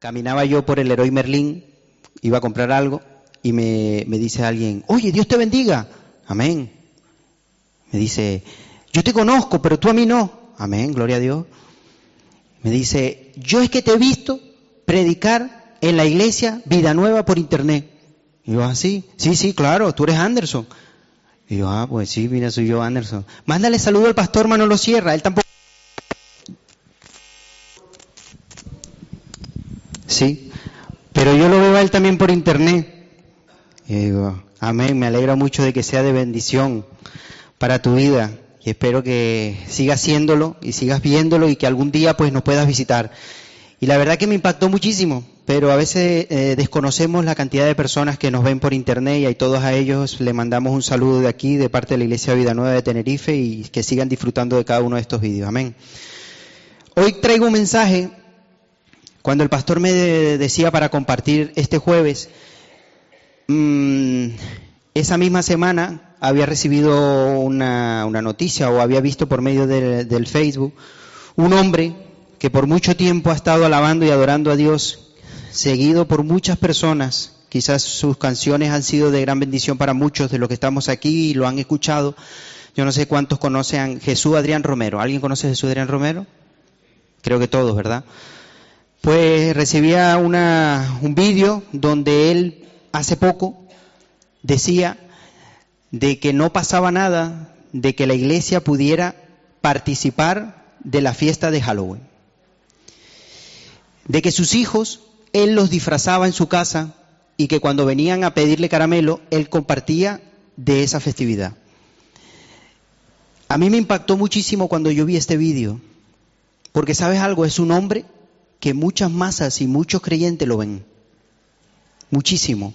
Caminaba yo por el Héroe Merlín, iba a comprar algo y me, me dice alguien, oye, Dios te bendiga. Amén. Me dice, yo te conozco, pero tú a mí no. Amén, gloria a Dios. Me dice, yo es que te he visto predicar en la iglesia Vida Nueva por internet. Y yo, ah, sí, sí, claro, tú eres Anderson. Y yo, ah, pues sí, mira, soy yo Anderson. Mándale saludo al pastor Manolo Sierra, él tampoco. Sí, pero yo lo veo a él también por internet. Y digo, amén, me alegra mucho de que sea de bendición para tu vida y espero que sigas haciéndolo y sigas viéndolo y que algún día pues nos puedas visitar. Y la verdad que me impactó muchísimo, pero a veces eh, desconocemos la cantidad de personas que nos ven por internet y a todos a ellos le mandamos un saludo de aquí, de parte de la Iglesia Vida Nueva de Tenerife y que sigan disfrutando de cada uno de estos vídeos. Amén. Hoy traigo un mensaje cuando el pastor me decía para compartir este jueves, mm, esa misma semana había recibido una, noticia o había visto por medio del Facebook un hombre que por mucho tiempo ha estado alabando y adorando a Dios, seguido por muchas personas. Quizás sus canciones han sido de gran bendición para muchos de los que estamos aquí y lo han escuchado. Yo no sé cuántos conocen Jesús Adrián Romero. ¿Alguien conoce a Jesús Adrián Romero? Creo que todos, ¿verdad? Pues recibía una, un vídeo donde él hace poco decía de que no pasaba nada de que la iglesia pudiera participar de la fiesta de Halloween. De que sus hijos, él los disfrazaba en su casa y que cuando venían a pedirle caramelo, él compartía de esa festividad. A mí me impactó muchísimo cuando yo vi este vídeo, porque sabes algo, es un hombre que muchas masas y muchos creyentes lo ven. Muchísimo.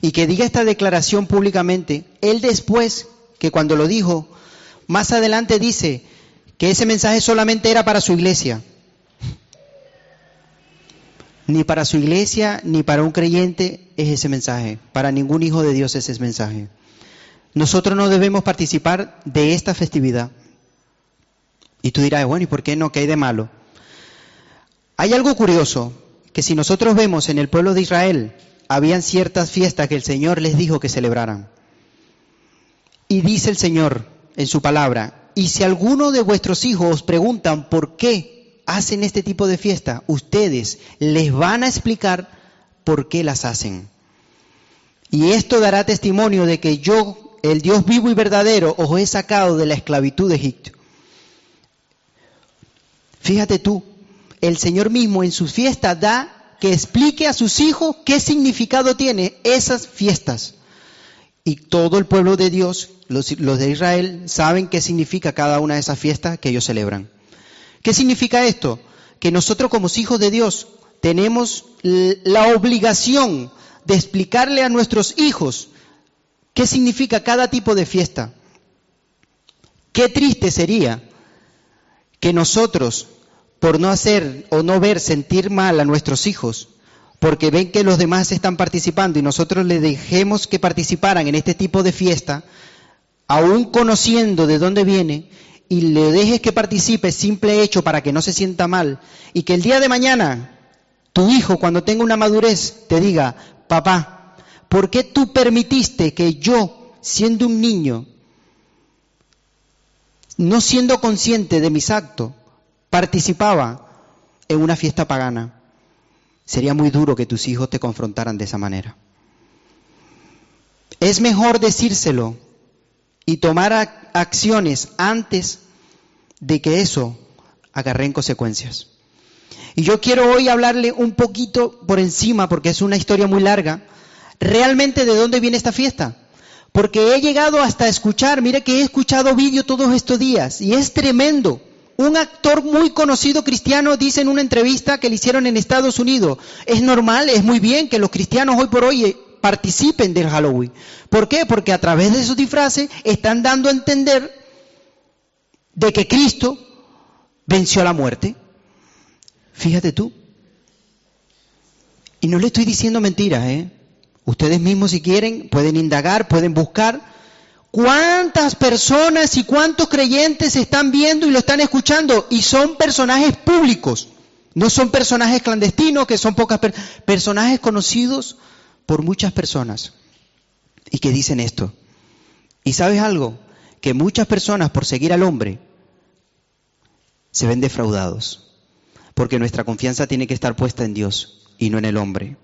Y que diga esta declaración públicamente, él después, que cuando lo dijo, más adelante dice que ese mensaje solamente era para su iglesia. Ni para su iglesia, ni para un creyente es ese mensaje. Para ningún hijo de Dios es ese mensaje. Nosotros no debemos participar de esta festividad. Y tú dirás, bueno, ¿y por qué no? ¿Qué hay de malo? Hay algo curioso, que si nosotros vemos en el pueblo de Israel, habían ciertas fiestas que el Señor les dijo que celebraran. Y dice el Señor en su palabra, y si alguno de vuestros hijos os preguntan por qué hacen este tipo de fiesta, ustedes les van a explicar por qué las hacen. Y esto dará testimonio de que yo, el Dios vivo y verdadero, os he sacado de la esclavitud de Egipto. Fíjate tú, el Señor mismo en sus fiestas da que explique a sus hijos qué significado tiene esas fiestas. Y todo el pueblo de Dios, los, de Israel, saben qué significa cada una de esas fiestas que ellos celebran. ¿Qué significa esto? Que nosotros como hijos de Dios tenemos la obligación de explicarle a nuestros hijos qué significa cada tipo de fiesta. Qué triste sería que nosotros por no hacer o no ver sentir mal a nuestros hijos, porque ven que los demás están participando y nosotros les dejemos que participaran en este tipo de fiesta, aún conociendo de dónde viene, y le dejes que participe simple hecho para que no se sienta mal, y que el día de mañana tu hijo cuando tenga una madurez te diga, papá, ¿por qué tú permitiste que yo, siendo un niño, no siendo consciente de mis actos, participaba en una fiesta pagana, sería muy duro que tus hijos te confrontaran de esa manera. Es mejor decírselo y tomar acciones antes de que eso agarre en consecuencias. Y yo quiero hoy hablarle un poquito por encima, porque es una historia muy larga, realmente de dónde viene esta fiesta. Porque he llegado hasta escuchar, mire que he escuchado vídeo todos estos días y es tremendo. Un actor muy conocido cristiano dice en una entrevista que le hicieron en Estados Unidos, es normal, es muy bien que los cristianos hoy por hoy eh, participen del Halloween. ¿Por qué? Porque a través de esos disfraces están dando a entender de que Cristo venció la muerte. Fíjate tú. Y no le estoy diciendo mentiras, ¿eh? Ustedes mismos si quieren pueden indagar, pueden buscar ¿Cuántas personas y cuántos creyentes están viendo y lo están escuchando? Y son personajes públicos. No son personajes clandestinos, que son pocas personajes conocidos por muchas personas y que dicen esto. ¿Y sabes algo? Que muchas personas por seguir al hombre se ven defraudados, porque nuestra confianza tiene que estar puesta en Dios y no en el hombre.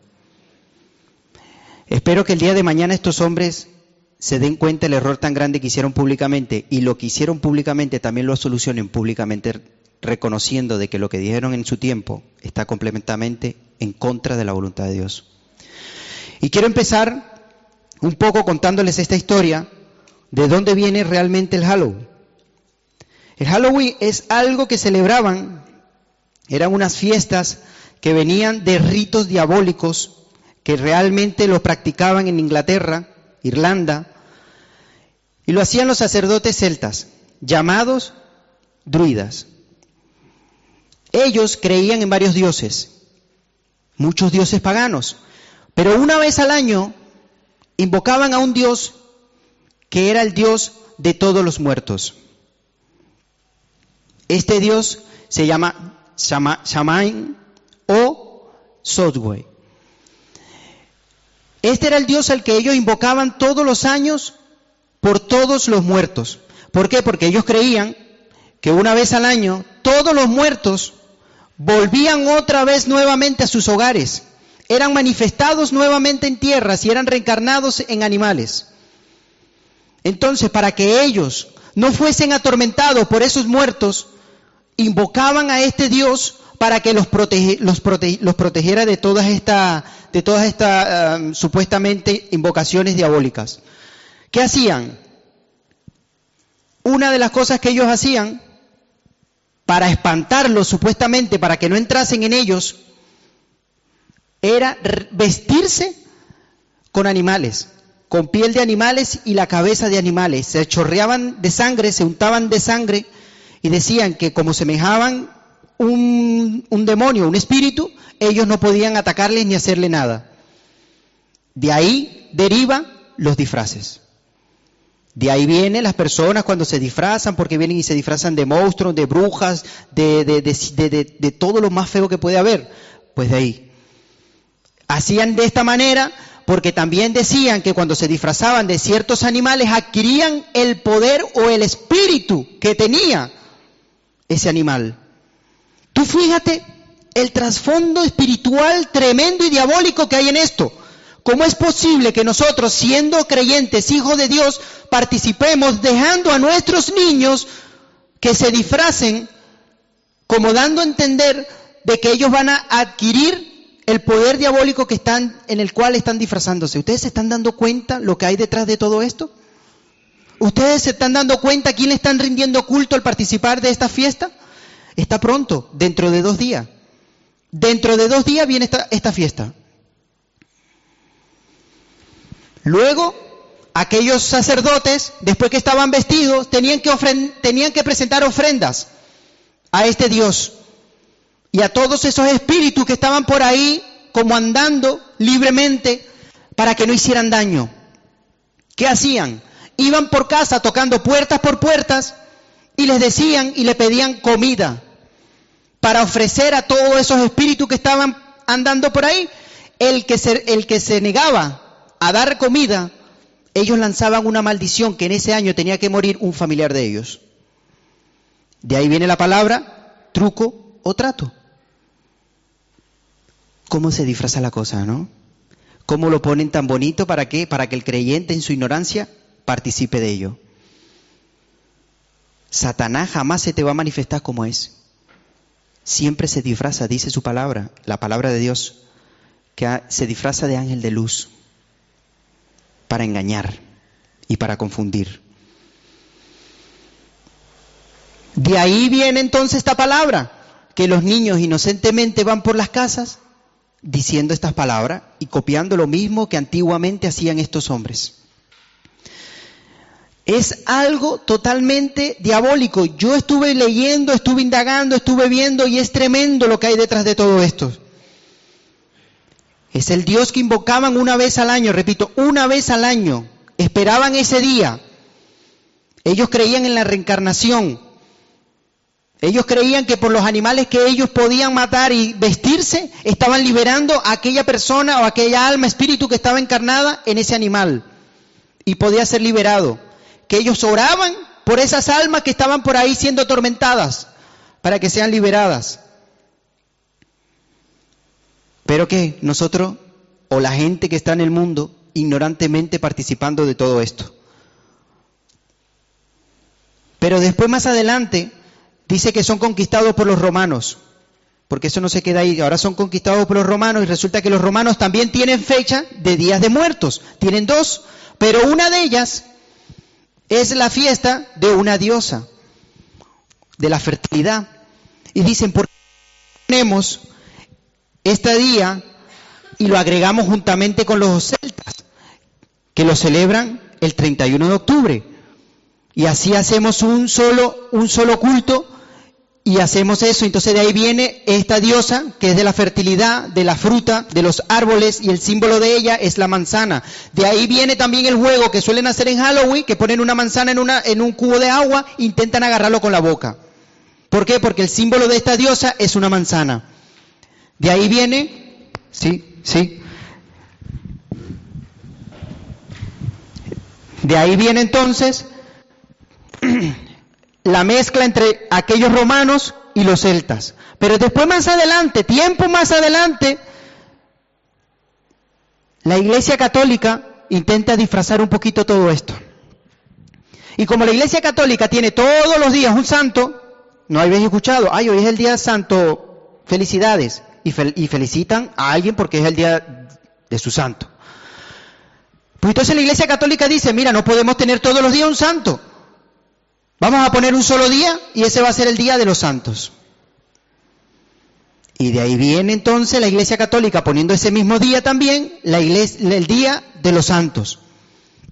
Espero que el día de mañana estos hombres se den cuenta el error tan grande que hicieron públicamente y lo que hicieron públicamente también lo solucionen públicamente reconociendo de que lo que dijeron en su tiempo está completamente en contra de la voluntad de Dios. Y quiero empezar un poco contándoles esta historia de dónde viene realmente el Halloween. El Halloween es algo que celebraban, eran unas fiestas que venían de ritos diabólicos que realmente lo practicaban en Inglaterra, Irlanda, y lo hacían los sacerdotes celtas, llamados druidas. Ellos creían en varios dioses, muchos dioses paganos, pero una vez al año invocaban a un dios que era el dios de todos los muertos. Este dios se llama Shamain o Sotway. Este era el dios al que ellos invocaban todos los años por todos los muertos. ¿Por qué? Porque ellos creían que una vez al año todos los muertos volvían otra vez nuevamente a sus hogares, eran manifestados nuevamente en tierras y eran reencarnados en animales. Entonces, para que ellos no fuesen atormentados por esos muertos, invocaban a este Dios para que los, protegiera de todas estas todas estas um, supuestamente invocaciones diabólicas. ¿Qué hacían? Una de las cosas que ellos hacían para espantarlos supuestamente, para que no entrasen en ellos, era vestirse con animales, con piel de animales y la cabeza de animales. Se chorreaban de sangre, se untaban de sangre y decían que como semejaban un, demonio, un espíritu, ellos no podían atacarles ni hacerle nada. De ahí deriva los disfraces. De ahí vienen las personas cuando se disfrazan, porque vienen y se disfrazan de monstruos, de brujas, de, de, todo lo más feo que puede haber. Pues de ahí. Hacían de esta manera porque también decían que cuando se disfrazaban de ciertos animales adquirían el poder o el espíritu que tenía ese animal. Tú fíjate el trasfondo espiritual tremendo y diabólico que hay en esto. ¿Cómo es posible que nosotros, siendo creyentes, hijos de Dios, participemos dejando a nuestros niños que se disfracen como dando a entender de que ellos van a adquirir el poder diabólico que están, en el cual están disfrazándose? ¿Ustedes se están dando cuenta lo que hay detrás de todo esto? ¿Ustedes se están dando cuenta quién le están rindiendo culto al participar de esta fiesta? Está pronto, dentro de dos días. Dentro de dos días viene esta, esta fiesta. Luego, aquellos sacerdotes, después que estaban vestidos, tenían que, tenían que presentar ofrendas a este Dios y a todos esos espíritus que estaban por ahí como andando libremente para que no hicieran daño. ¿Qué hacían? Iban por casa tocando puertas por puertas y les decían y le pedían comida para ofrecer a todos esos espíritus que estaban andando por ahí. El que el que se negaba a dar comida, ellos lanzaban una maldición que en ese año tenía que morir un familiar de ellos. De ahí viene la palabra truco o trato. ¿Cómo se disfraza la cosa, no? ¿Cómo lo ponen tan bonito para qué? Para que el creyente en su ignorancia participe de ello. Satanás jamás se te va a manifestar como es. Siempre se disfraza, dice su palabra, la palabra de Dios, que se disfraza de ángel de luz para engañar y para confundir. De ahí viene entonces esta palabra, que los niños inocentemente van por las casas diciendo estas palabras y copiando lo mismo que antiguamente hacían estos hombres. Es algo totalmente diabólico. Yo estuve leyendo, estuve indagando, estuve viendo y es tremendo lo que hay detrás de todo esto. Es el Dios que invocaban una vez al año, repito, una vez al año. Esperaban ese día. Ellos creían en la reencarnación. Ellos creían que por los animales que ellos podían matar y vestirse, estaban liberando a aquella persona o aquella alma, espíritu que estaba encarnada en ese animal. Y podía ser liberado. Que ellos oraban por esas almas que estaban por ahí siendo atormentadas, para que sean liberadas. Pero que nosotros, o la gente que está en el mundo, ignorantemente participando de todo esto. Pero después más adelante dice que son conquistados por los romanos, porque eso no se queda ahí, ahora son conquistados por los romanos y resulta que los romanos también tienen fecha de días de muertos, tienen dos, pero una de ellas es la fiesta de una diosa, de la fertilidad. Y dicen, ¿por qué tenemos este día y lo agregamos juntamente con los celtas, que lo celebran el 31 de octubre? Y así hacemos un solo, un solo culto y hacemos eso. Entonces de ahí viene esta diosa que es de la fertilidad, de la fruta, de los árboles y el símbolo de ella es la manzana. De ahí viene también el juego que suelen hacer en Halloween, que ponen una manzana en, en un cubo de agua e intentan agarrarlo con la boca. ¿Por qué? Porque el símbolo de esta diosa es una manzana. De ahí viene, sí, sí. De ahí viene entonces la mezcla entre aquellos romanos y los celtas. Pero después más adelante, tiempo más adelante, la Iglesia Católica intenta disfrazar un poquito todo esto. Y como la Iglesia Católica tiene todos los días un santo, no habéis escuchado, ay, hoy es el día santo, felicidades, y, y felicitan a alguien porque es el día de su santo. Pues entonces la Iglesia Católica dice, mira, no podemos tener todos los días un santo. Vamos a poner un solo día y ese va a ser el día de los santos. Y de ahí viene entonces la Iglesia Católica poniendo ese mismo día también la iglesia, el día de los santos,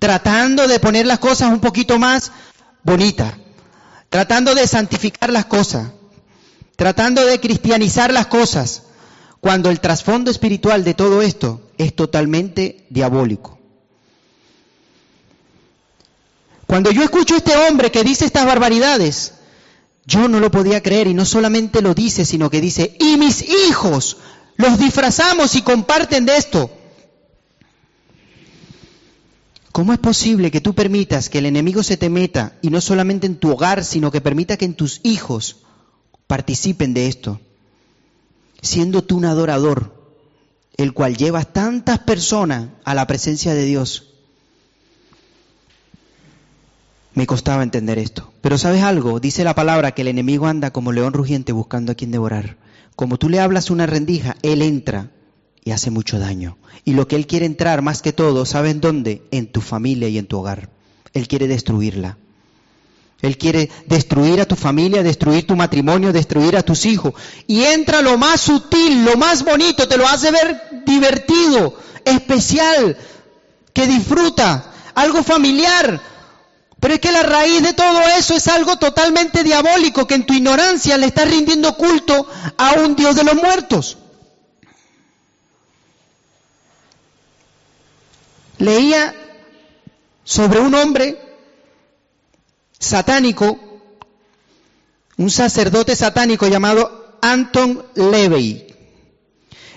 tratando de poner las cosas un poquito más bonitas, tratando de santificar las cosas, tratando de cristianizar las cosas, cuando el trasfondo espiritual de todo esto es totalmente diabólico. Cuando yo escucho a este hombre que dice estas barbaridades, yo no lo podía creer y no solamente lo dice, sino que dice, y mis hijos los disfrazamos y comparten de esto. ¿Cómo es posible que tú permitas que el enemigo se te meta y no solamente en tu hogar, sino que permita que en tus hijos participen de esto? Siendo tú un adorador, el cual llevas tantas personas a la presencia de Dios me costaba entender esto. Pero sabes algo, dice la palabra que el enemigo anda como león rugiente buscando a quien devorar. Como tú le hablas una rendija, él entra y hace mucho daño. Y lo que él quiere entrar más que todo, ¿saben dónde? En tu familia y en tu hogar. Él quiere destruirla. Él quiere destruir a tu familia, destruir tu matrimonio, destruir a tus hijos. Y entra lo más sutil, lo más bonito, te lo hace ver divertido, especial, que disfruta, algo familiar, pero es que la raíz de todo eso es algo totalmente diabólico, que en tu ignorancia le estás rindiendo culto a un Dios de los muertos. Leía sobre un hombre satánico, un sacerdote satánico llamado Anton Levey.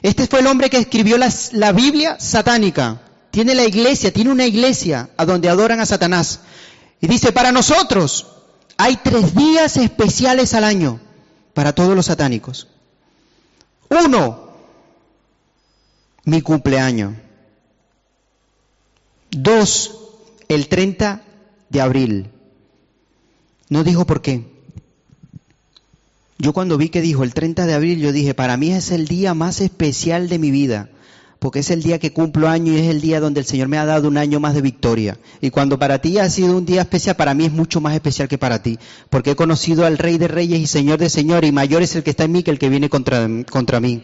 Este fue el hombre que escribió la, la Biblia satánica. Tiene la iglesia, tiene una iglesia a donde adoran a Satanás. Y dice, para nosotros hay tres días especiales al año para todos los satánicos. Uno, mi cumpleaños. Dos, el 30 de abril. No dijo por qué. Yo cuando vi que dijo el 30 de abril, yo dije, para mí es el día más especial de mi vida porque es el día que cumplo año y es el día donde el Señor me ha dado un año más de victoria. Y cuando para ti ha sido un día especial, para mí es mucho más especial que para ti, porque he conocido al Rey de Reyes y Señor de Señores, y mayor es el que está en mí que el que viene contra, contra mí.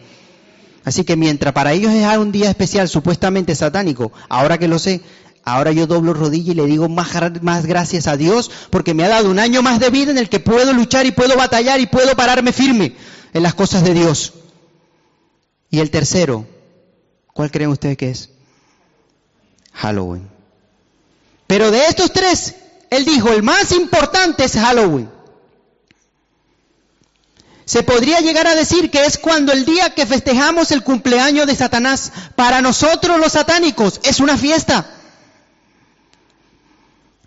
Así que mientras para ellos es un día especial, supuestamente satánico, ahora que lo sé, ahora yo doblo rodilla y le digo más, más gracias a Dios, porque me ha dado un año más de vida en el que puedo luchar y puedo batallar y puedo pararme firme en las cosas de Dios. Y el tercero, ¿Cuál creen ustedes que es? Halloween. Pero de estos tres, él dijo, el más importante es Halloween. Se podría llegar a decir que es cuando el día que festejamos el cumpleaños de Satanás, para nosotros los satánicos, es una fiesta.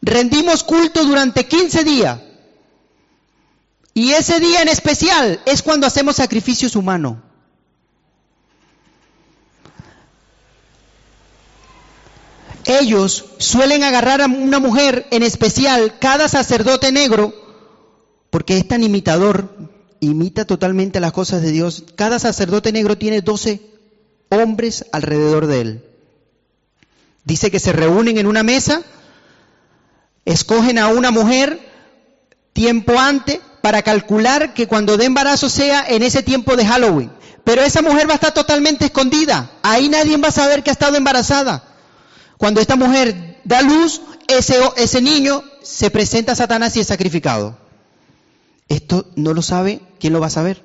Rendimos culto durante 15 días. Y ese día en especial es cuando hacemos sacrificios humanos. Ellos suelen agarrar a una mujer en especial, cada sacerdote negro, porque es tan imitador, imita totalmente las cosas de Dios. Cada sacerdote negro tiene 12 hombres alrededor de él. Dice que se reúnen en una mesa, escogen a una mujer tiempo antes para calcular que cuando dé embarazo sea en ese tiempo de Halloween. Pero esa mujer va a estar totalmente escondida. Ahí nadie va a saber que ha estado embarazada. Cuando esta mujer da luz, ese, ese niño se presenta a Satanás y es sacrificado. Esto no lo sabe, ¿quién lo va a saber?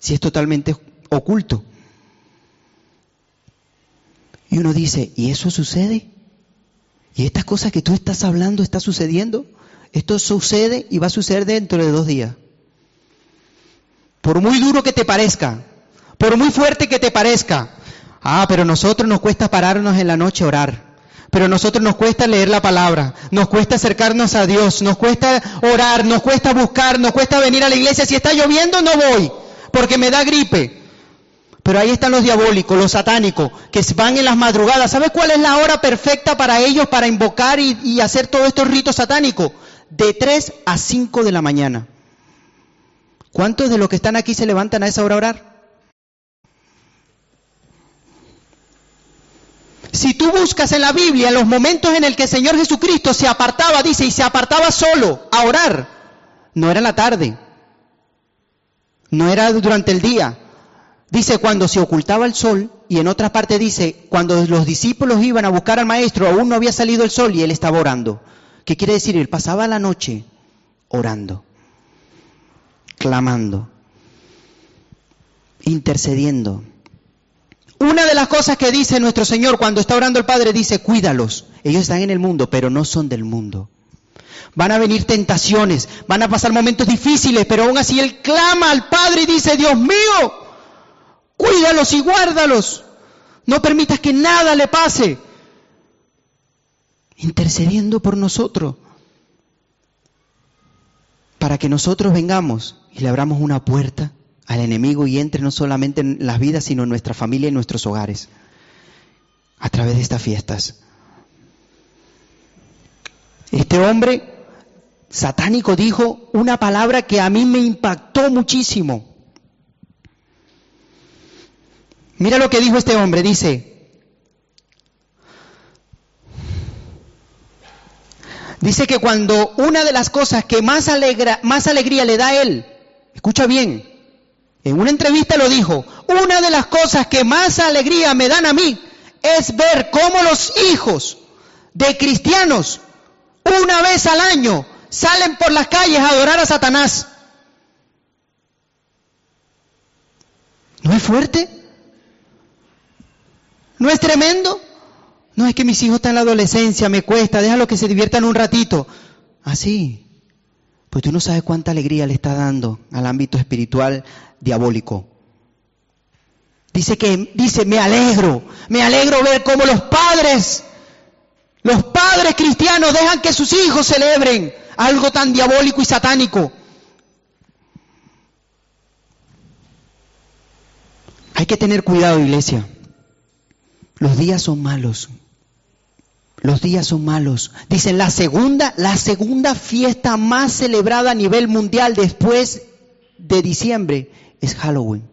Si es totalmente oculto. Y uno dice, ¿y eso sucede? ¿Y estas cosas que tú estás hablando está sucediendo? Esto sucede y va a suceder dentro de dos días. Por muy duro que te parezca, por muy fuerte que te parezca. Ah, pero nosotros nos cuesta pararnos en la noche a orar. Pero nosotros nos cuesta leer la palabra, nos cuesta acercarnos a Dios, nos cuesta orar, nos cuesta buscar, nos cuesta venir a la iglesia. Si está lloviendo no voy, porque me da gripe. Pero ahí están los diabólicos, los satánicos, que van en las madrugadas. ¿Sabes cuál es la hora perfecta para ellos para invocar y, y hacer todos estos ritos satánicos? De 3 a 5 de la mañana. ¿Cuántos de los que están aquí se levantan a esa hora a orar? Si tú buscas en la Biblia los momentos en el que el Señor Jesucristo se apartaba, dice, y se apartaba solo a orar, no era en la tarde, no era durante el día. Dice cuando se ocultaba el sol y en otra parte dice cuando los discípulos iban a buscar al maestro, aún no había salido el sol y él estaba orando. ¿Qué quiere decir? Él pasaba la noche orando, clamando, intercediendo. Una de las cosas que dice nuestro Señor cuando está orando el Padre dice, cuídalos. Ellos están en el mundo, pero no son del mundo. Van a venir tentaciones, van a pasar momentos difíciles, pero aún así Él clama al Padre y dice, Dios mío, cuídalos y guárdalos. No permitas que nada le pase. Intercediendo por nosotros. Para que nosotros vengamos y le abramos una puerta al enemigo y entre no solamente en las vidas, sino en nuestra familia y nuestros hogares, a través de estas fiestas. Este hombre satánico dijo una palabra que a mí me impactó muchísimo. Mira lo que dijo este hombre, dice, dice que cuando una de las cosas que más, alegra, más alegría le da a él, escucha bien, en una entrevista lo dijo, una de las cosas que más alegría me dan a mí es ver cómo los hijos de cristianos una vez al año salen por las calles a adorar a Satanás. ¿No es fuerte? ¿No es tremendo? No es que mis hijos están en la adolescencia, me cuesta, déjalo que se diviertan un ratito. Así. pues tú no sabes cuánta alegría le está dando al ámbito espiritual diabólico. Dice que, dice, me alegro, me alegro ver cómo los padres, los padres cristianos dejan que sus hijos celebren algo tan diabólico y satánico. Hay que tener cuidado, iglesia. Los días son malos. Los días son malos. Dicen la segunda, la segunda fiesta más celebrada a nivel mundial después de diciembre es Halloween.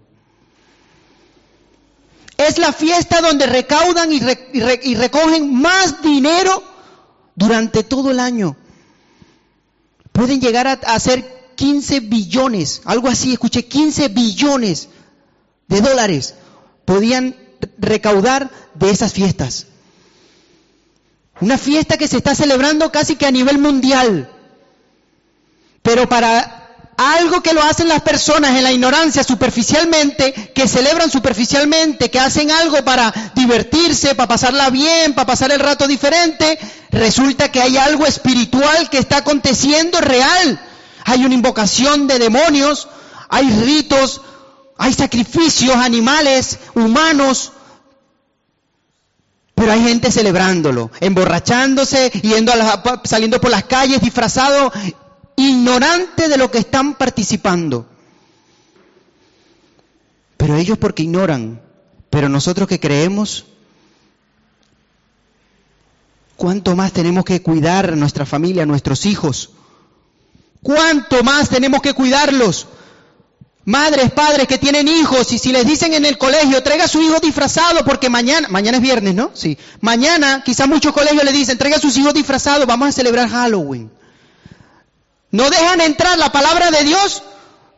Es la fiesta donde recaudan y, recogen más dinero durante todo el año. Pueden llegar a, hacer 15 billones, algo así, escuché, 15 billones de dólares podían recaudar de esas fiestas. Una fiesta que se está celebrando casi que a nivel mundial. Pero para algo que lo hacen las personas en la ignorancia superficialmente, que celebran superficialmente, que hacen algo para divertirse, para pasarla bien, para pasar el rato diferente, resulta que hay algo espiritual que está aconteciendo real. Hay una invocación de demonios, hay ritos, hay sacrificios animales, humanos, pero hay gente celebrándolo, emborrachándose, yendo saliendo por las calles disfrazado, ignorante de lo que están participando. Pero ellos porque ignoran, pero nosotros que creemos, ¿cuánto más tenemos que cuidar a nuestra familia, a nuestros hijos? ¿Cuánto más tenemos que cuidarlos? Madres, padres que tienen hijos y si les dicen en el colegio, traiga a su hijo disfrazado porque mañana, mañana es viernes, ¿no? Sí. Mañana, quizás muchos colegios le dicen, traiga a sus hijos disfrazados, vamos a celebrar Halloween. No dejan entrar la palabra de Dios,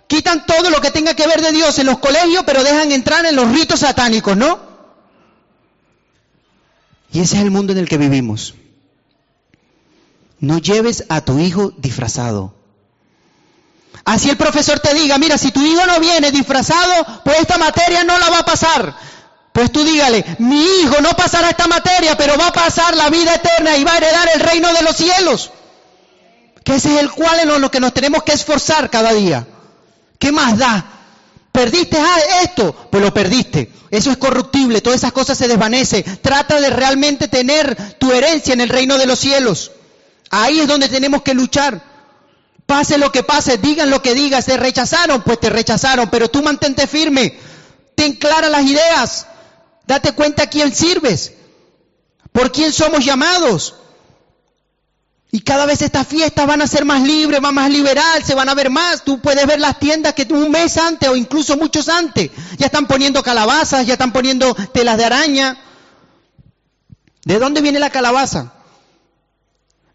quitan todo lo que tenga que ver de Dios en los colegios, pero dejan entrar en los ritos satánicos, ¿no? Y ese es el mundo en el que vivimos. No lleves a tu hijo disfrazado. Así el profesor te diga, mira, si tu hijo no viene disfrazado, pues esta materia no la va a pasar. Pues tú dígale, mi hijo no pasará esta materia, pero va a pasar la vida eterna y va a heredar el reino de los cielos. Ese es el cual en lo que nos tenemos que esforzar cada día. ¿Qué más da? ¿Perdiste ah, esto? Pues lo perdiste. Eso es corruptible, todas esas cosas se desvanecen. Trata de realmente tener tu herencia en el reino de los cielos. Ahí es donde tenemos que luchar. Pase lo que pase, digan lo que digas, te rechazaron, pues te rechazaron, pero tú mantente firme, ten claras las ideas, date cuenta a quién sirves, por quién somos llamados. Y cada vez estas fiestas van a ser más libres, van más liberal, se van a ver más. Tú puedes ver las tiendas que un mes antes o incluso muchos antes ya están poniendo calabazas, ya están poniendo telas de araña. ¿De dónde viene la calabaza?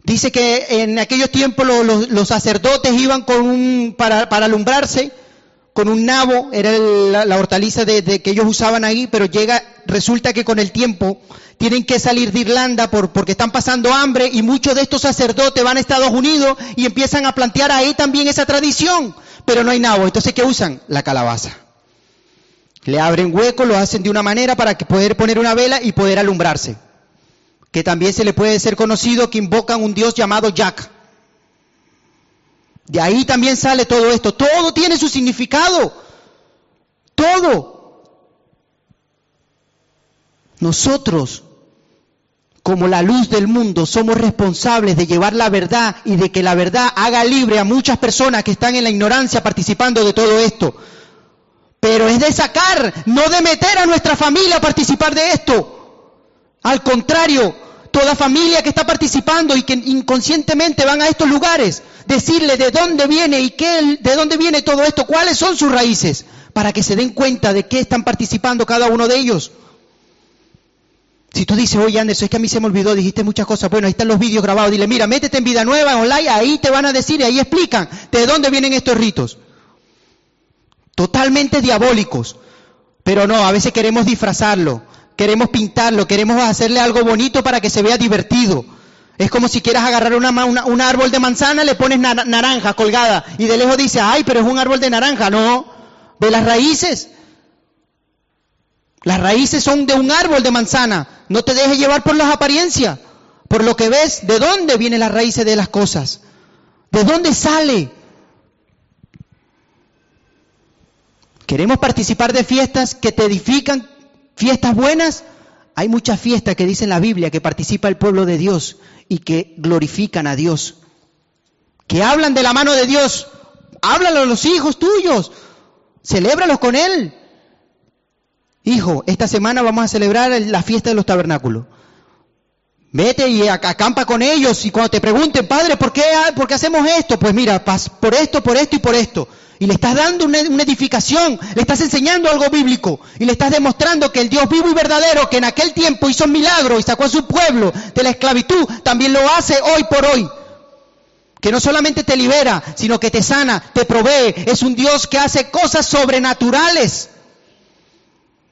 Dice que en aquellos tiempos los, sacerdotes iban con un, para, alumbrarse, con un nabo, era la, hortaliza de, que ellos usaban ahí, pero llega, resulta que con el tiempo tienen que salir de Irlanda por, porque están pasando hambre y muchos de estos sacerdotes van a Estados Unidos y empiezan a plantear ahí también esa tradición, pero no hay nabo. Entonces, ¿qué usan? La calabaza. Le abren hueco, lo hacen de una manera para poder poner una vela y poder alumbrarse que también se le puede ser conocido que invocan un dios llamado Jack. De ahí también sale todo esto. Todo tiene su significado. Todo. Nosotros, como la luz del mundo, somos responsables de llevar la verdad y de que la verdad haga libre a muchas personas que están en la ignorancia participando de todo esto. Pero es de sacar, no de meter a nuestra familia a participar de esto. Al contrario, toda familia que está participando y que inconscientemente van a estos lugares, decirle de dónde viene y qué, de dónde viene todo esto, cuáles son sus raíces, para que se den cuenta de qué están participando cada uno de ellos. Si tú dices, oye Anderson, es que a mí se me olvidó, dijiste muchas cosas, bueno, ahí están los vídeos grabados, dile, mira, métete en Vida Nueva, online, ahí te van a decir y ahí explican de dónde vienen estos ritos. Totalmente diabólicos. Pero no, a veces queremos disfrazarlo queremos pintarlo, queremos hacerle algo bonito para que se vea divertido. Es como si quieras agarrar una, un árbol de manzana, le pones naranja colgada y de lejos dices, ay, pero es un árbol de naranja. No, ve las raíces. Las raíces son de un árbol de manzana. No te dejes llevar por las apariencias, por lo que ves, de dónde vienen las raíces de las cosas. ¿De dónde sale? Queremos participar de fiestas que te edifican, Fiestas buenas, hay muchas fiestas que dice en la Biblia que participa el pueblo de Dios y que glorifican a Dios, que hablan de la mano de Dios. Háblalo a los hijos tuyos, celébralos con Él. Hijo, esta semana vamos a celebrar la fiesta de los tabernáculos. Vete y acampa con ellos y cuando te pregunten, Padre, ¿por qué, ¿por qué hacemos esto? Pues mira, por esto, por esto y por esto. Y le estás dando una, edificación, le estás enseñando algo bíblico y le estás demostrando que el Dios vivo y verdadero que en aquel tiempo hizo un milagro y sacó a su pueblo de la esclavitud, también lo hace hoy por hoy. Que no solamente te libera, sino que te sana, te provee. Es un Dios que hace cosas sobrenaturales.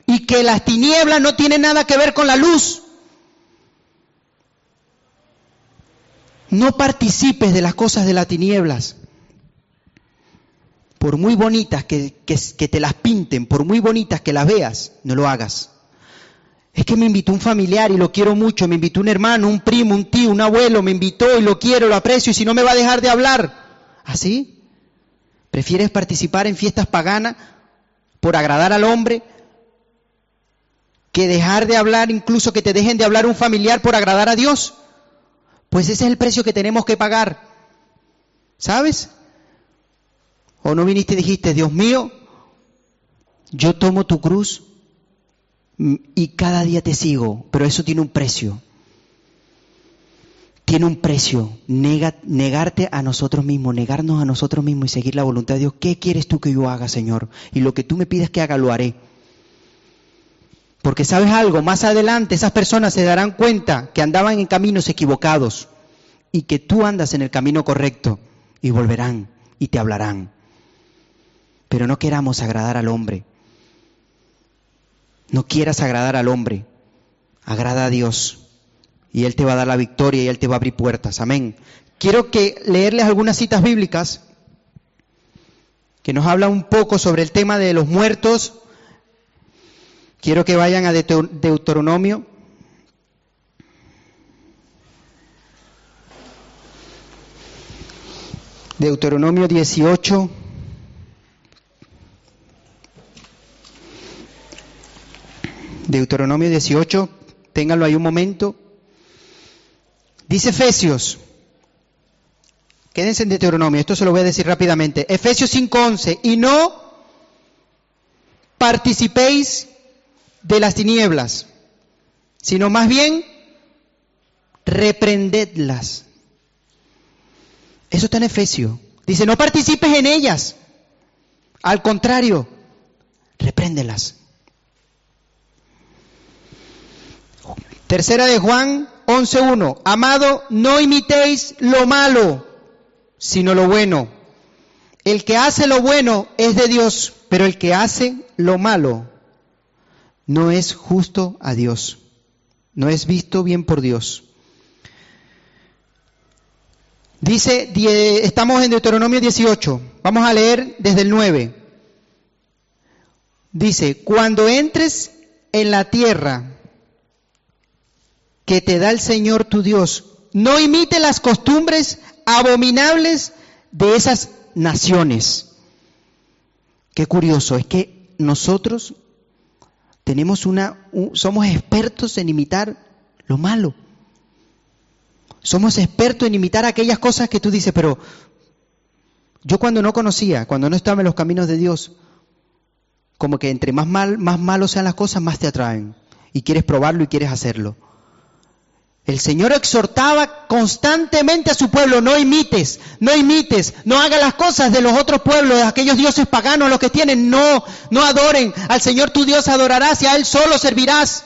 Y que las tinieblas no tienen nada que ver con la luz. No participes de las cosas de las tinieblas por muy bonitas que, te las pinten, por muy bonitas que las veas, no lo hagas. Es que me invitó un familiar y lo quiero mucho, me invitó un hermano, un primo, un tío, un abuelo, me invitó y lo quiero, lo aprecio y si no me va a dejar de hablar. ¿Así? ¿Prefieres participar en fiestas paganas por agradar al hombre? ¿Que dejar de hablar, incluso que te dejen de hablar un familiar por agradar a Dios? Pues ese es el precio que tenemos que pagar. ¿Sabes? ¿O no viniste y dijiste, Dios mío, yo tomo tu cruz y cada día te sigo, pero eso tiene un precio? tiene un precio. negarte a nosotros mismos, negarnos a nosotros mismos y seguir la voluntad de Dios. ¿Qué quieres tú que yo haga, Señor? Y lo que tú me pides que haga, lo haré. Porque sabes algo, más adelante esas personas se darán cuenta que andaban en caminos equivocados y que tú andas en el camino correcto y volverán y te hablarán. Pero no queramos agradar al hombre. No quieras agradar al hombre. Agrada a Dios y Él te va a dar la victoria y Él te va a abrir puertas. Amén. Quiero que leerles algunas citas bíblicas que nos hablan un poco sobre el tema de los muertos. Quiero que vayan a Deuteronomio. Deuteronomio 18. Deuteronomio 18, ténganlo ahí un momento. Dice Efesios, quédense en Deuteronomio, esto se lo voy a decir rápidamente. Efesios 5:11, y no participéis de las tinieblas, sino más bien reprendedlas. Eso está en Efesios. Dice, no participes en ellas. Al contrario, repréndelas. Tercera de Juan 11.1. Amado, no imitéis lo malo, sino lo bueno. El que hace lo bueno es de Dios, pero el que hace lo malo no es justo a Dios. No es visto bien por Dios. Dice, estamos en Deuteronomio 18. Vamos a leer desde el 9. Dice, cuando entres en la tierra que te da el Señor tu Dios. No imite las costumbres abominables de esas naciones. Qué curioso, es que nosotros tenemos una, somos expertos en imitar lo malo. Somos expertos en imitar aquellas cosas que tú dices, pero yo cuando no conocía, cuando no estaba en los caminos de Dios, como que entre más mal, más malos sean las cosas, más te atraen. Y quieres probarlo y quieres hacerlo. El Señor exhortaba constantemente a su pueblo, no imites, no imites, no haga las cosas de los otros pueblos, de aquellos dioses paganos, los que tienen, no, no adoren. Al Señor tu Dios adorarás y a Él solo servirás.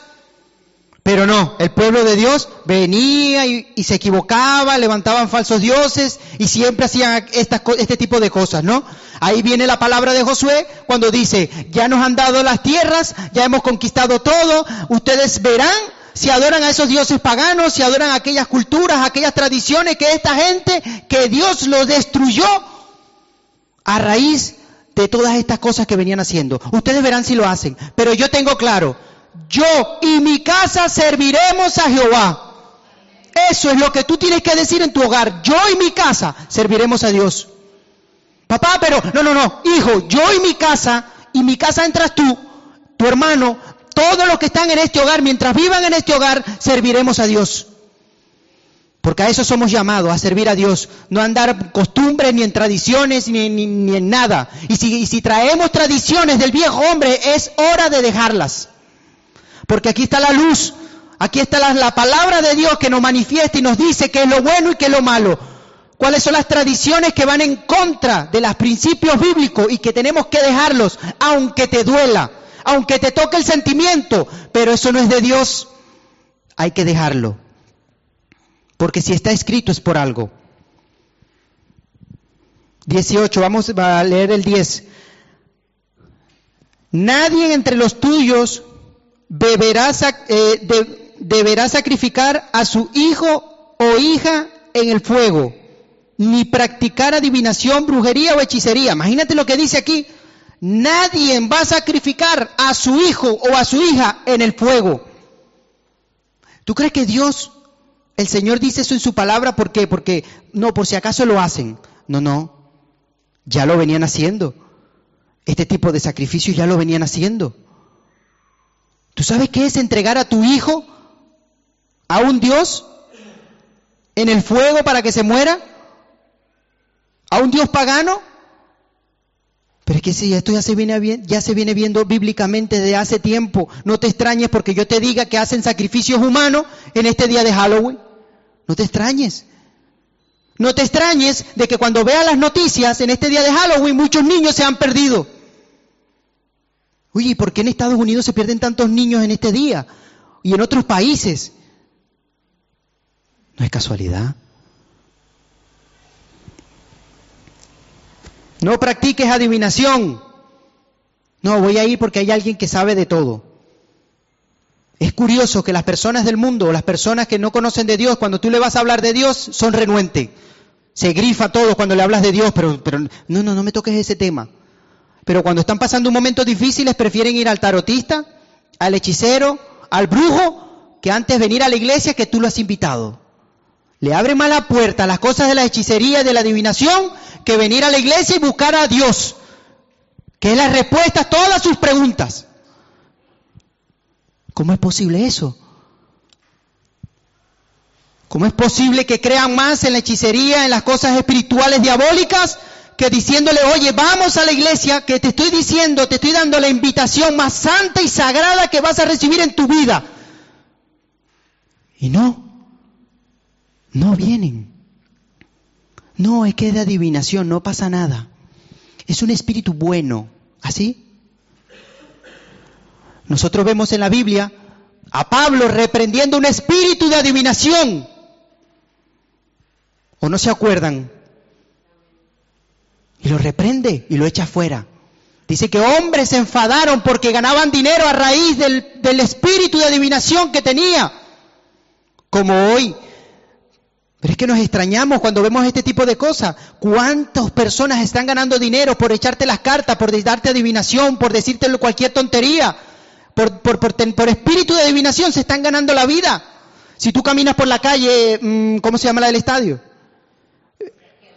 Pero no, el pueblo de Dios venía y, se equivocaba, levantaban falsos dioses y siempre hacían este tipo de cosas, ¿no? Ahí viene la palabra de Josué cuando dice, ya nos han dado las tierras, ya hemos conquistado todo, ustedes verán si adoran a esos dioses paganos, si adoran a aquellas culturas, aquellas tradiciones que esta gente, que Dios los destruyó a raíz de todas estas cosas que venían haciendo. Ustedes verán si lo hacen, pero yo tengo claro, yo y mi casa serviremos a Jehová. Eso es lo que tú tienes que decir en tu hogar. Yo y mi casa serviremos a Dios. Papá, pero no, no, no, hijo, yo y mi casa, y mi casa entras tú, tu hermano, todos los que están en este hogar, mientras vivan en este hogar, serviremos a Dios. Porque a eso somos llamados, a servir a Dios, no andar en costumbres ni en tradiciones ni, en nada. Y si, si traemos tradiciones del viejo hombre, es hora de dejarlas. Porque aquí está la luz, aquí está la, la palabra de Dios que nos manifiesta y nos dice qué es lo bueno y qué es lo malo. ¿Cuáles son las tradiciones que van en contra de los principios bíblicos y que tenemos que dejarlos, aunque te duela? Aunque te toque el sentimiento, pero eso no es de Dios, hay que dejarlo. Porque si está escrito es por algo. 18, vamos a leer el 10. Nadie entre los tuyos beberá, eh, deberá sacrificar a su hijo o hija en el fuego, ni practicar adivinación, brujería o hechicería. Imagínate lo que dice aquí. Nadie va a sacrificar a su hijo o a su hija en el fuego. ¿Tú crees que Dios, el Señor dice eso en su palabra? ¿Por qué? Porque, no, por si acaso lo hacen. No, no. ya lo venían haciendo. Este tipo de sacrificios ya lo venían haciendo. ¿Tú sabes qué es entregar a tu hijo a un Dios en el fuego para que se muera? ¿A un Dios pagano? Pero es que si esto ya se, viene, ya se viene viendo bíblicamente desde hace tiempo, no te extrañes porque yo te diga que hacen sacrificios humanos en este día de Halloween. No te extrañes. No te extrañes de que cuando veas las noticias en este día de Halloween muchos niños se han perdido. Oye, ¿por qué en Estados Unidos se pierden tantos niños en este día? Y en otros países. No es casualidad. No practiques adivinación. No, voy a ir porque hay alguien que sabe de todo. Es curioso que las personas del mundo, las personas que no conocen de Dios, cuando tú le vas a hablar de Dios, son renuentes. Se grifa todo cuando le hablas de Dios, pero, pero no, no, no me toques ese tema. Pero cuando están pasando un momento difícil, prefieren ir al tarotista, al hechicero, al brujo, que antes venir a la iglesia que tú lo has invitado. Le abre más la puerta las cosas de la hechicería de la adivinación que venir a la iglesia y buscar a Dios, que es la respuesta a todas sus preguntas. ¿Cómo es posible eso? ¿Cómo es posible que crean más en la hechicería, en las cosas espirituales diabólicas, que diciéndole, oye, vamos a la iglesia, que te estoy diciendo, te estoy dando la invitación más santa y sagrada que vas a recibir en tu vida? Y no, no vienen. No, es que es de adivinación, no pasa nada. Es un espíritu bueno, ¿así? Nosotros vemos en la Biblia a Pablo reprendiendo un espíritu de adivinación. ¿O no se acuerdan? Y lo reprende y lo echa fuera. Dice que hombres se enfadaron porque ganaban dinero a raíz del, del espíritu de adivinación que tenía. Como hoy pero es que nos extrañamos cuando vemos este tipo de cosas. ¿Cuántas personas están ganando dinero por echarte las cartas, por darte adivinación, por decirte cualquier tontería? Por, por, por, espíritu de adivinación se están ganando la vida. Si tú caminas por la calle, mm, ¿cómo se llama la del estadio?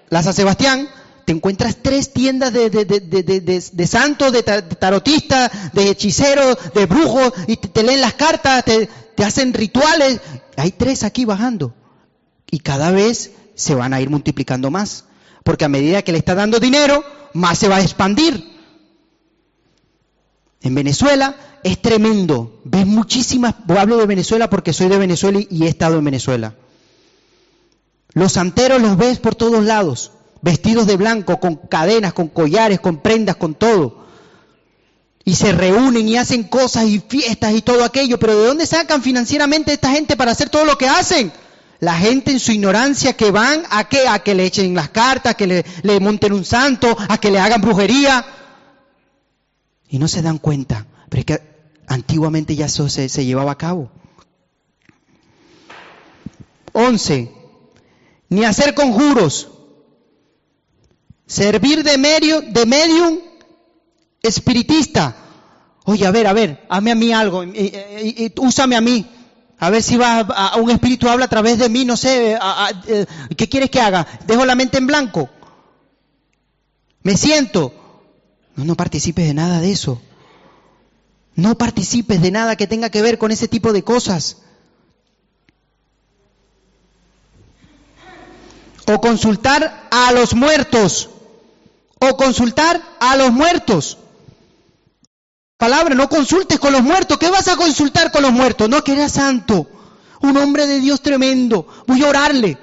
La San Sebastián, te encuentras tres tiendas de, de, de, de santos, de tarotistas, de hechiceros, de brujos, y te, leen las cartas, te, te hacen rituales. Hay tres aquí bajando y cada vez se van a ir multiplicando más. Porque a medida que le está dando dinero, más se va a expandir. En Venezuela es tremendo. Ves muchísimas, hablo de Venezuela porque soy de Venezuela y he estado en Venezuela. Los santeros los ves por todos lados, vestidos de blanco, con cadenas, con collares, con prendas, con todo. Y se reúnen y hacen cosas y fiestas y todo aquello. Pero ¿de dónde sacan financieramente esta gente para hacer todo lo que hacen? La gente en su ignorancia que van a que, a que le echen las cartas, a que le, monten un santo, a que le hagan brujería. Y no se dan cuenta. Pero es que antiguamente ya eso se, llevaba a cabo. Once, ni hacer conjuros, servir de medio, de medium espiritista. Oye, a ver, a ver, hazme a mí algo, úsame a mí. A ver si va a, un espíritu habla a través de mí, no sé, eh, ¿qué quieres que haga? ¿Dejo la mente en blanco? ¿Me siento? No, no participes de nada de eso. No participes de nada que tenga que ver con ese tipo de cosas. O consultar a los muertos. O consultar a los muertos palabra, no consultes con los muertos. ¿Qué vas a consultar con los muertos? No, que era santo, un hombre de Dios tremendo. Voy a orarle.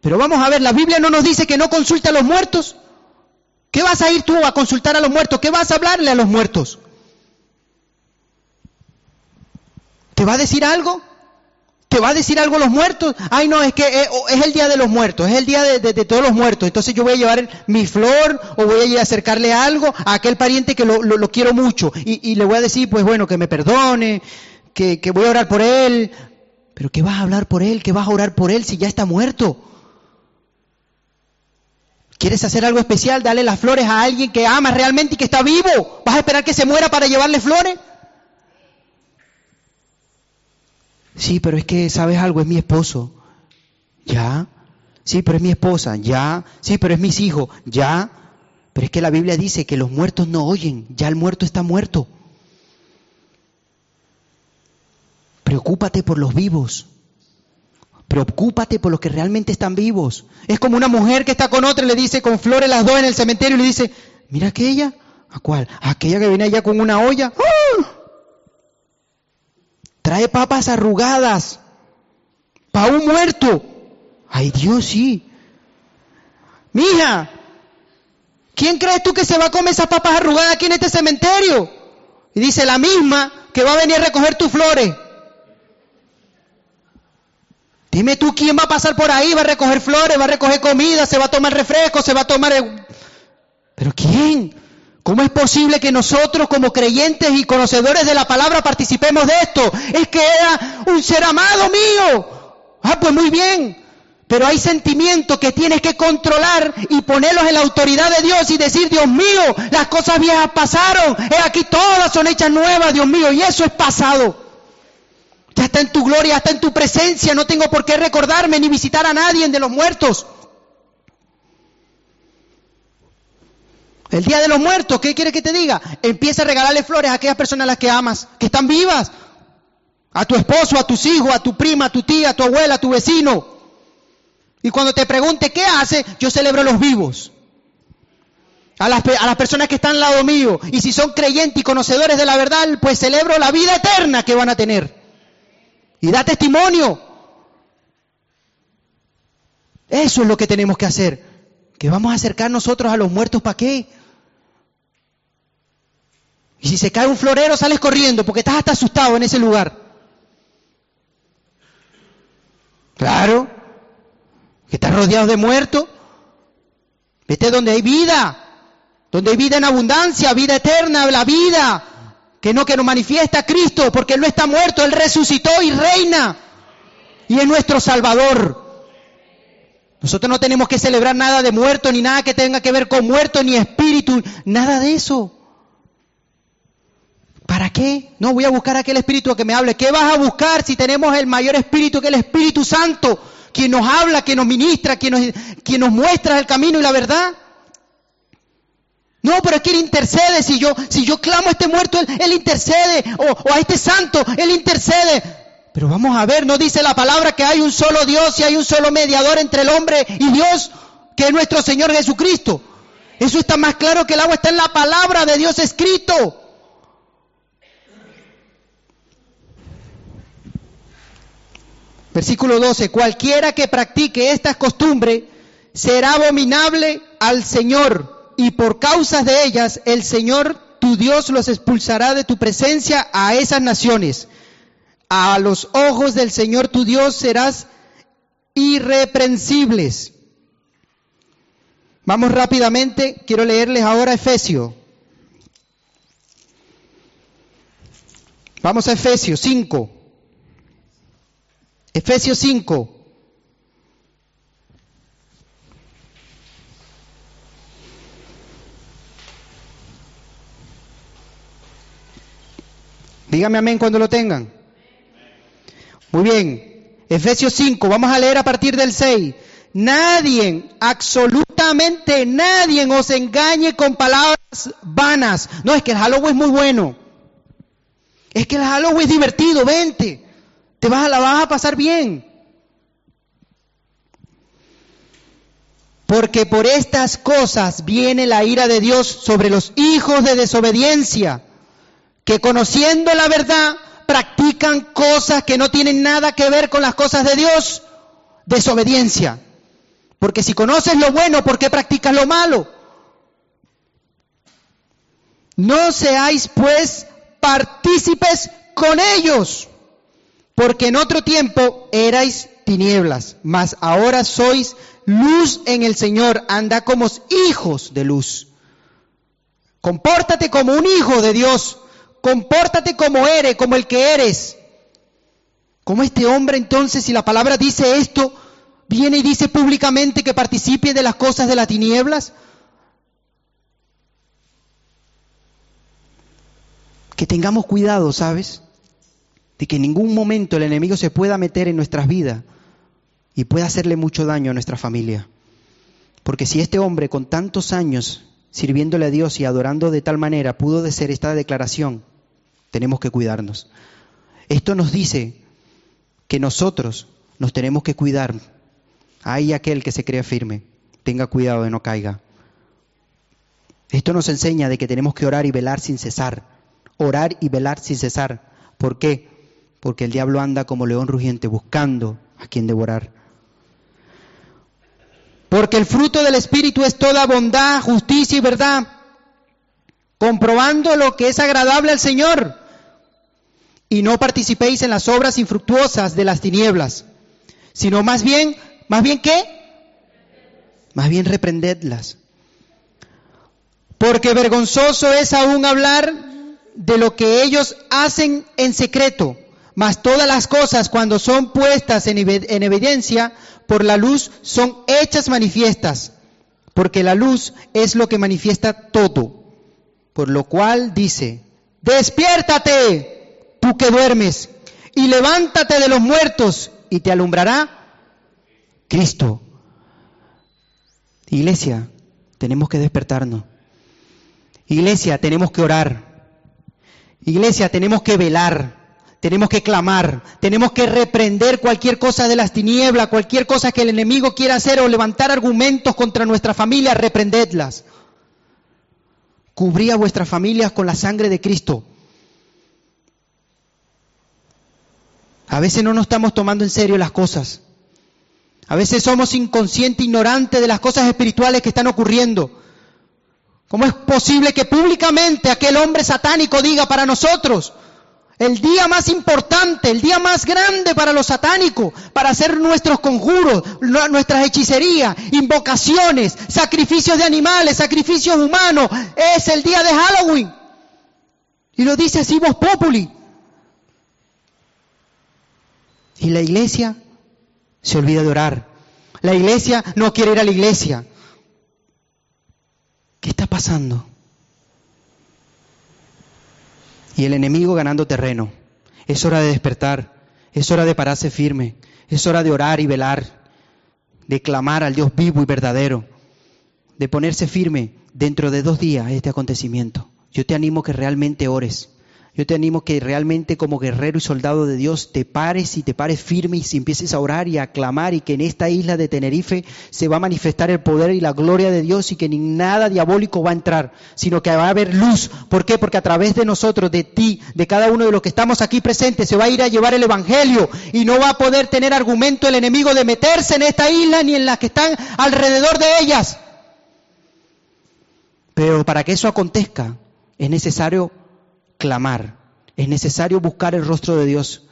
Pero vamos a ver, la Biblia no nos dice que no consulte a los muertos. ¿Qué vas a ir tú a consultar a los muertos? ¿Qué vas a hablarle a los muertos? ¿Te va a decir algo? ¿Te va a decir algo los muertos? Ay, no, es que eh, es, el día de los muertos, es el día de, todos los muertos. Entonces yo voy a llevar mi flor o voy a acercarle algo a aquel pariente que lo, quiero mucho. Y, le voy a decir, pues bueno, que me perdone, que, que voy a orar por él. Pero ¿qué vas a hablar por él? ¿Qué vas a orar por él si ya está muerto? ¿Quieres hacer algo especial? Dale las flores a alguien que ama realmente y que está vivo. ¿Vas a esperar que se muera para llevarle flores? Sí, pero es que, ¿sabes algo? Es mi esposo. ¿Ya? Sí, pero es mi esposa. ¿Ya? Sí, pero es mis hijos. ¿Ya? Pero es que la Biblia dice que los muertos no oyen, ya el muerto está muerto. Preocúpate por los vivos. Preocúpate por los que realmente están vivos. Es como una mujer que está con otra y le dice con flores las dos en el cementerio y le dice, mira aquella, ¿a cuál? Aquella que viene allá con una olla. ¡Ah! Trae papas arrugadas para un muerto. Ay Dios, sí. Mija, ¿quién crees tú que se va a comer esas papas arrugadas aquí en este cementerio? Y dice la misma que va a venir a recoger tus flores. Dime tú quién va a pasar por ahí, va a recoger flores, va a recoger comida, se va a tomar refresco, se va a tomar... ¿Pero quién? ¿Cómo es posible que nosotros como creyentes y conocedores de la palabra participemos de esto? Es que era un ser amado mío. Ah, pues muy bien. Pero hay sentimientos que tienes que controlar y ponerlos en la autoridad de Dios y decir, Dios mío, las cosas viejas pasaron. He aquí todas son hechas nuevas, Dios mío, y eso es pasado. Ya está en tu gloria, está en tu presencia. No tengo por qué recordarme ni visitar a nadie de los muertos. El día de los muertos, ¿qué quieres que te diga? Empieza a regalarle flores a aquellas personas a las que amas, que están vivas. A tu esposo, a tus hijos, a tu prima, a tu tía, a tu abuela, a tu vecino. Y cuando te pregunte qué hace, yo celebro los vivos. A las, a las, personas que están al lado mío. Y si son creyentes y conocedores de la verdad, pues celebro la vida eterna que van a tener y da testimonio. Eso es lo que tenemos que hacer. Que vamos a acercar nosotros a los muertos para qué. Y si se cae un florero, sales corriendo porque estás hasta asustado en ese lugar. Claro, que estás rodeado de muertos. Vete donde hay vida, donde hay vida en abundancia, vida eterna, la vida que no, que nos manifiesta Cristo, porque Él no está muerto, Él resucitó y reina. Y es nuestro Salvador. Nosotros no tenemos que celebrar nada de muerto, ni nada que tenga que ver con muerto, ni espíritu, nada de eso. ¿Para qué? No voy a buscar aquel espíritu que me hable. ¿Qué vas a buscar si tenemos el mayor espíritu que el Espíritu Santo, quien nos habla, quien nos ministra, quien nos, muestra el camino y la verdad? No, pero es que Él intercede. Si yo, si yo clamo a este muerto, Él, intercede. O, a este santo, Él intercede. Pero vamos a ver, no dice la palabra que hay un solo Dios y hay un solo mediador entre el hombre y Dios, que es nuestro Señor Jesucristo. Eso está más claro que el agua está en la palabra de Dios escrito. Versículo 12, cualquiera que practique estas costumbres será abominable al Señor y por causas de ellas el Señor tu Dios los expulsará de tu presencia a esas naciones. A los ojos del Señor tu Dios serás irreprensibles. Vamos rápidamente, quiero leerles ahora Efesio. Vamos a Efesios 5. Efesios 5. Dígame amén cuando lo tengan. Muy bien. Efesios 5, vamos a leer a partir del 6. Nadie, absolutamente nadie os engañe con palabras vanas. No, es que el Halloween es muy bueno. Es que el Halloween es divertido, vente. Te vas a la vas a pasar bien. Porque por estas cosas viene la ira de Dios sobre los hijos de desobediencia que conociendo la verdad practican cosas que no tienen nada que ver con las cosas de Dios, desobediencia. Porque si conoces lo bueno, ¿por qué practicas lo malo? No seáis pues partícipes con ellos, porque en otro tiempo erais tinieblas, mas ahora sois luz en el Señor, anda como hijos de luz. Compórtate como un hijo de Dios, compórtate como eres, como el que eres. Como este hombre entonces, si la palabra dice esto, viene y dice públicamente que participe de las cosas de las tinieblas. Que tengamos cuidado, ¿sabes? De que en ningún momento el enemigo se pueda meter en nuestras vidas y pueda hacerle mucho daño a nuestra familia. Porque si este hombre con tantos años sirviéndole a Dios y adorando de tal manera pudo ser esta declaración, tenemos que cuidarnos. Esto nos dice que nosotros nos tenemos que cuidar. Hay aquel que se crea firme, tenga cuidado de no caiga. Esto nos enseña de que tenemos que orar y velar sin cesar. Orar y velar sin cesar. ¿Por qué? Porque el diablo anda como león rugiente buscando a quien devorar. Porque el fruto del Espíritu es toda bondad, justicia y verdad, comprobando lo que es agradable al Señor. Y no participéis en las obras infructuosas de las tinieblas, sino más bien, más bien qué? Más bien reprendedlas. Porque vergonzoso es aún hablar de lo que ellos hacen en secreto, mas todas las cosas cuando son puestas en, en evidencia por la luz son hechas manifiestas, porque la luz es lo que manifiesta todo. Por lo cual dice, despiértate, tú que duermes, y levántate de los muertos, y te alumbrará Cristo. Iglesia, tenemos que despertarnos. Iglesia, tenemos que orar. Iglesia, tenemos que velar. Tenemos que clamar, tenemos que reprender cualquier cosa de las tinieblas, cualquier cosa que el enemigo quiera hacer o levantar argumentos contra nuestra familia, reprendedlas. Cubría vuestras familias con la sangre de Cristo. A veces no nos estamos tomando en serio las cosas. A veces somos inconscientes, ignorantes de las cosas espirituales que están ocurriendo. ¿Cómo es posible que públicamente aquel hombre satánico diga para nosotros, el día más importante, el día más grande para los satánicos, para hacer nuestros conjuros, nuestras hechicerías, invocaciones, sacrificios de animales, sacrificios humanos, es el día de Halloween. Y lo dice así vos populi. Y la iglesia se olvida de orar. La iglesia no quiere ir a la iglesia. ¿Qué está pasando? Y el enemigo ganando terreno. Es hora de despertar. Es hora de pararse firme. Es hora de orar y velar. De clamar al Dios vivo y verdadero. De ponerse firme dentro de dos días este acontecimiento. Yo te animo que realmente ores. Yo te animo que realmente como guerrero y soldado de Dios te pares y te pares firme y si empieces a orar y a clamar y que en esta isla de Tenerife se va a manifestar el poder y la gloria de Dios y que ni nada diabólico va a entrar, sino que va a haber luz. ¿Por qué? Porque a través de nosotros, de ti, de cada uno de los que estamos aquí presentes, se va a ir a llevar el Evangelio y no va a poder tener argumento el enemigo de meterse en esta isla ni en las que están alrededor de ellas. Pero para que eso acontezca es necesario clamar. Es necesario buscar el rostro de Dios,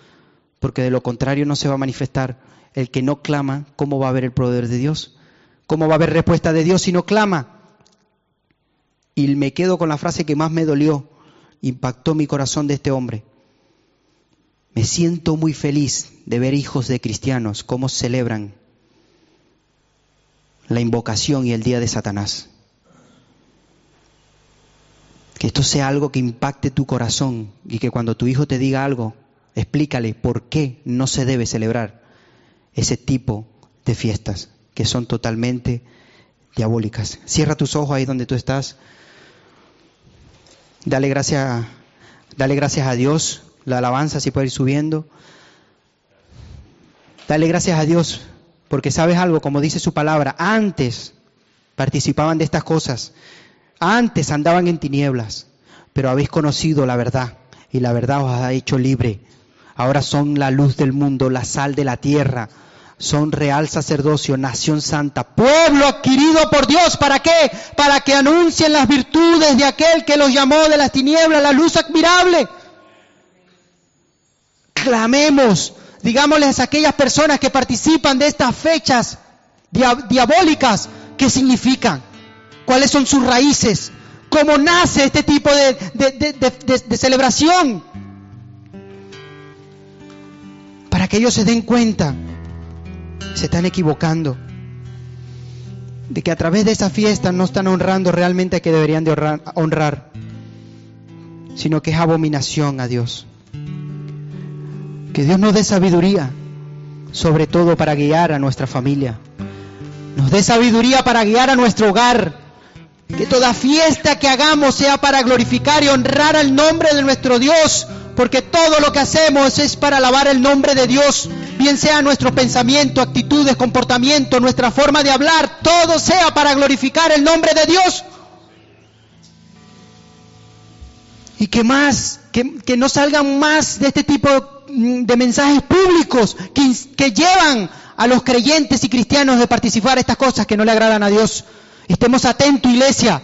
porque de lo contrario no se va a manifestar. El que no clama, ¿cómo va a haber el poder de Dios? ¿Cómo va a haber respuesta de Dios si no clama? Y me quedo con la frase que más me dolió, impactó mi corazón de este hombre. Me siento muy feliz de ver hijos de cristianos cómo celebran la invocación y el día de Satanás. Que esto sea algo que impacte tu corazón y que cuando tu hijo te diga algo, explícale por qué no se debe celebrar ese tipo de fiestas que son totalmente diabólicas. Cierra tus ojos ahí donde tú estás. Dale gracias, dale gracias a Dios. La alabanza si puede ir subiendo. Dale gracias a Dios porque sabes algo, como dice su palabra, antes participaban de estas cosas antes andaban en tinieblas, pero habéis conocido la verdad y la verdad os ha hecho libre. Ahora son la luz del mundo, la sal de la tierra. Son real sacerdocio, nación santa, pueblo adquirido por Dios. ¿Para qué? Para que anuncien las virtudes de aquel que los llamó de las tinieblas, la luz admirable. Clamemos, digámosles a aquellas personas que participan de estas fechas diabólicas, ¿qué significan? Cuáles son sus raíces, cómo nace este tipo de, celebración. Para que ellos se den cuenta, se están equivocando, de que a través de esa fiesta no están honrando realmente a que deberían de honrar, honrar sino que es abominación a Dios. Que Dios nos dé sabiduría, sobre todo para guiar a nuestra familia. Nos dé sabiduría para guiar a nuestro hogar, Que toda fiesta que hagamos sea para glorificar y honrar al nombre de nuestro Dios, porque todo lo que hacemos es para alabar el nombre de Dios, bien sea nuestro pensamiento, actitudes, comportamiento, nuestra forma de hablar, todo sea para glorificar el nombre de Dios. Y que más, que, no salgan más de este tipo de mensajes públicos que, llevan a los creyentes y cristianos de participar estas cosas que no le agradan a Dios. Estemos atentos, iglesia.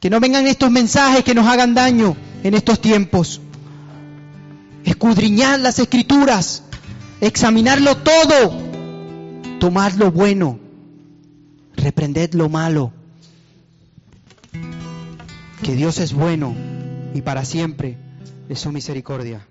Que no vengan estos mensajes que nos hagan daño en estos tiempos. Escudriñar las escrituras, examinarlo todo, tomar lo bueno, reprended lo malo. Que Dios es bueno y para siempre es su misericordia.